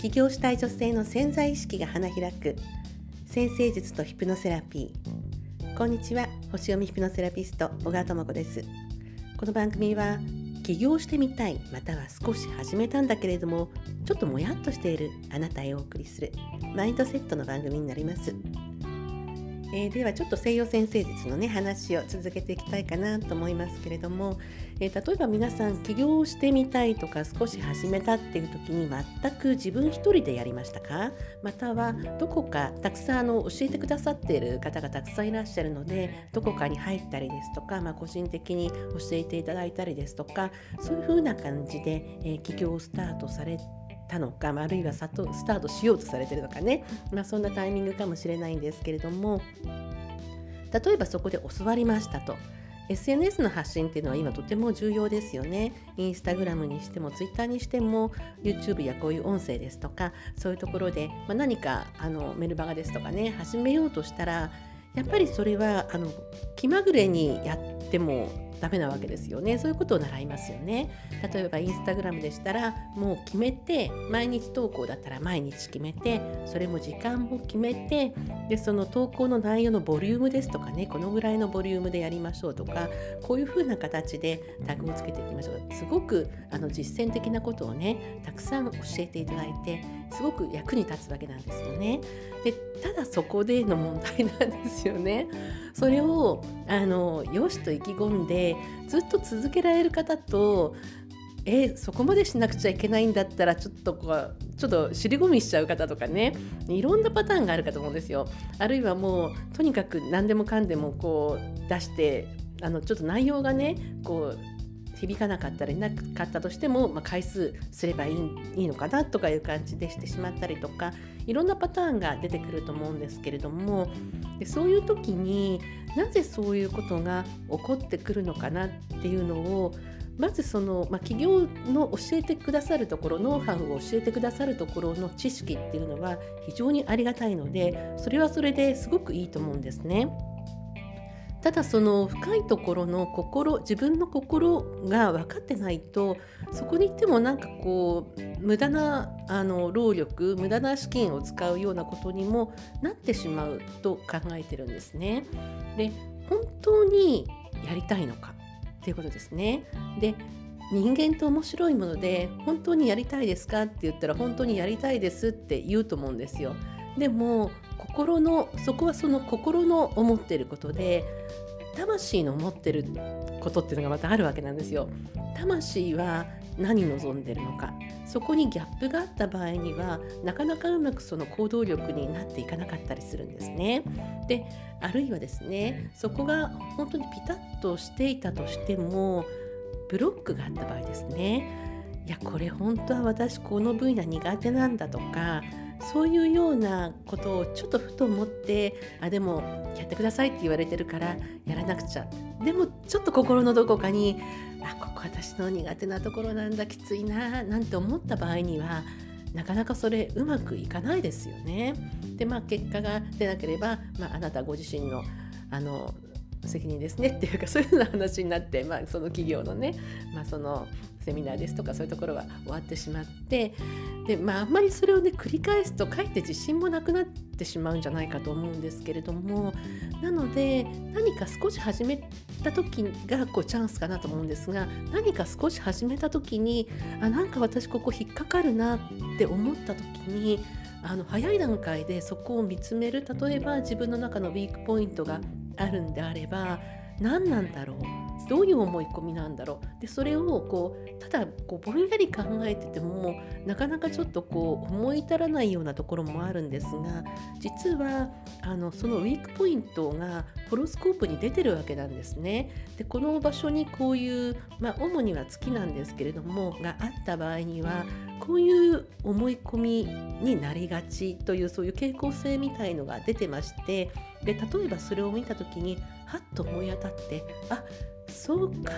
起業したい女性の潜在意識が花開く。先生術とヒプノセラピー。こんにちは。星読みヒプノセラピスト小川智子です。この番組は起業してみたいまたは少し始めたんだけれどもちょっともやっとしているあなたへお送りするマインドセットの番組になります。えー、ではちょっと西洋先生術のね話を続けていきたいかなと思いますけれども、えー、例えば皆さん起業してみたいとか少し始めたっていう時に全く自分一人でやりましたか？またはどこかたくさんあの教えてくださっている方がたくさんいらっしゃるのでどこかに入ったりですとか、まあ、個人的に教えていただいたりですとかそういうふうな感じで、えー、起業をスタートされてたのか、あるいはスタートしようとされてるのかね、まあ、そんなタイミングかもしれないんですけれども例えばそこで教わりましたと。SNS の発信っていうのは今とても重要ですよね。インスタグラムにしてもツイッターにしても YouTube やこういう音声ですとかそういうところで、まあ、何かあのメルマガですとかね始めようとしたらやっぱりそれはあの気まぐれにやってもダメなわけですよね。そういうことを習いますよね。例えばインスタグラムでしたらもう決めて毎日投稿だったら毎日決めてそれも時間も決めてでその投稿の内容のボリュームですとかねこのぐらいのボリュームでやりましょうとかこういうふうな形でタグをつけていきましょう。すごくあの実践的なことをねたくさん教えていただいてすごく役に立つわけなんですよね。でただそこでの問題なんですよね。それをあのよしと意気込んでずっと続けられる方とえそこまでしなくちゃいけないんだったらちょっとこうちょっと尻込みしちゃう方とかねいろんなパターンがあるかと思うんですよ。あるいはもうとにかく何でもかんでもこう出してあのちょっと内容がねこう響かなかったりなかったとしても、まあ、回数すればいいいいのかなとかいう感じでしてしまったりとかいろんなパターンが出てくると思うんですけれどもでそういう時になぜそういうことが起こってくるのかなっていうのをまずその、まあ、企業の教えてくださるところノウハウを教えてくださるところの知識っていうのは非常にありがたいのでそれはそれですごくいいと思うんですね。ただその深いところの心自分の心が分かってないとそこに行ってもなんかこう無駄なあの労力無駄な資金を使うようなことにもなってしまうと考えてるんですね。で本当にやりたいのかっていうことですね。で人間って面白いもので本当にやりたいですかって言ったら本当にやりたいですって言うと思うんですよ。でも心のそこはその心の思ってることで魂の思ってることっていうのがまたあるわけなんですよ。魂は何望んでるのかそこにギャップがあった場合にはなかなかうまくその行動力になっていかなかったりするんですね。であるいはですねそこが本当にピタッとしていたとしてもブロックがあった場合ですねいやこれ本当は私この分野苦手なんだとかそういうようなことをちょっとふと思ってあでもやってくださいって言われてるからやらなくちゃでもちょっと心のどこかにあここ私の苦手なところなんだきついななんて思った場合にはなかなかそれうまくいかないですよね。でまあ結果が出なければ、まあ、あなたご自身のあの責任ですねっていうかそういうような話になって、まあ、その企業のね、まあ、そのセミナーですとかそういうところは終わってしまってで、まあ、あんまりそれをね繰り返すとかえって自信もなくなってしまうんじゃないかと思うんですけれどもなので何か少し始めた時がこうチャンスかなと思うんですが何か少し始めた時にあなんか私ここ引っかかるなって思った時にあの早い段階でそこを見つめる例えば自分の中のウィークポイントがあるんであれば何なんだろう？どういう思い込みなんだろう？でそれをこうただこうぼんやり考えててもなかなかちょっとこう思い至らないようなところもあるんですが実はあのそのウィークポイントがホロスコープに出てるわけなんですね。でこの場所にこういう、まあ、主には月なんですけれどもがあった場合にはこういう思い込みになりがちというそういう傾向性みたいのが出てましてで例えばそれを見た時にはっと思い当たってあそうか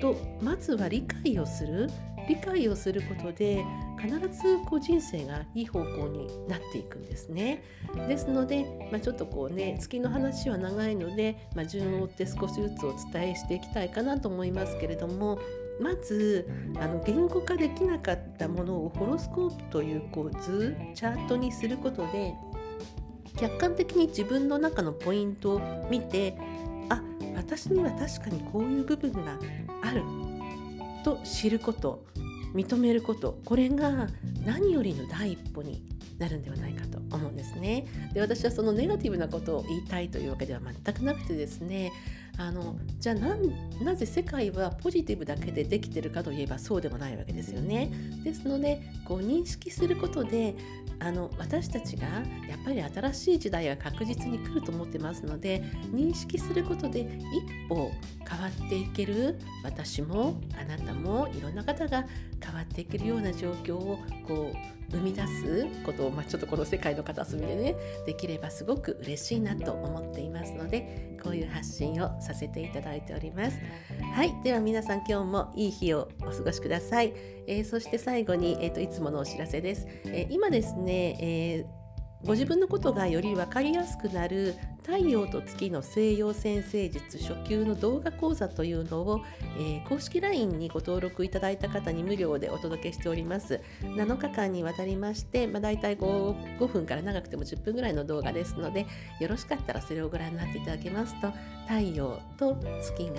とまずは理解をする理解をすることで必ずこう人生がいい方向になっていくんですね。ですので、まあ、ちょっとこうね月の話は長いので、まあ、順を追って少しずつお伝えしていきたいかなと思いますけれどもまずあの言語化できなかったものをホロスコープというこう図チャートにすることで客観的に自分の中のポイントを見てあ私には確かにこういう部分があると知ること認めることこれが何よりの第一歩になるんではないかと思うんですね。で私はそのネガティブなことを言いたいというわけでは全くなくてですねあのじゃあなぜ世界はポジティブだけでできてるかといえばそうでもないわけですよね。ですのでこう認識することであの私たちがやっぱり新しい時代は確実に来ると思ってますので認識することで一歩変わっていける私もあなたもいろんな方が変わっていけるような状況をこう生み出すことを、まあ、ちょっとこの世界の片隅でねできればすごく嬉しいなと思っていますのでこういう発信をさせていただいております。はい。では皆さん今日もいい日をお過ごしください、えー、そして最後に、えーと、いつものお知らせです、えー、今ですね、えーご自分のことがより分かりやすくなる太陽と月の西洋先生術初級の動画講座というのを、えー、公式 LINE にご登録いただいた方に無料でお届けしております。7日間にわたりまして、まあ、大体 5, 5分から長くても10分ぐらいの動画ですのでよろしかったらそれをご覧になっていただけますと太陽と月が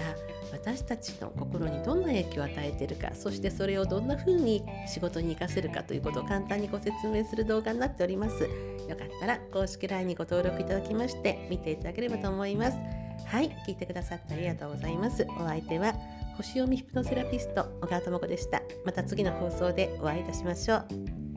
私たちの心にどんな影響を与えているかそしてそれをどんな風に仕事に生かせるかということを簡単にご説明する動画になっております。よかったら公式 LINE にご登録いただきまして見ていただければと思います。はい聞いてくださってありがとうございます。お相手は星読みヒプノセラピスト小川智子でした。また次の放送でお会いいたしましょう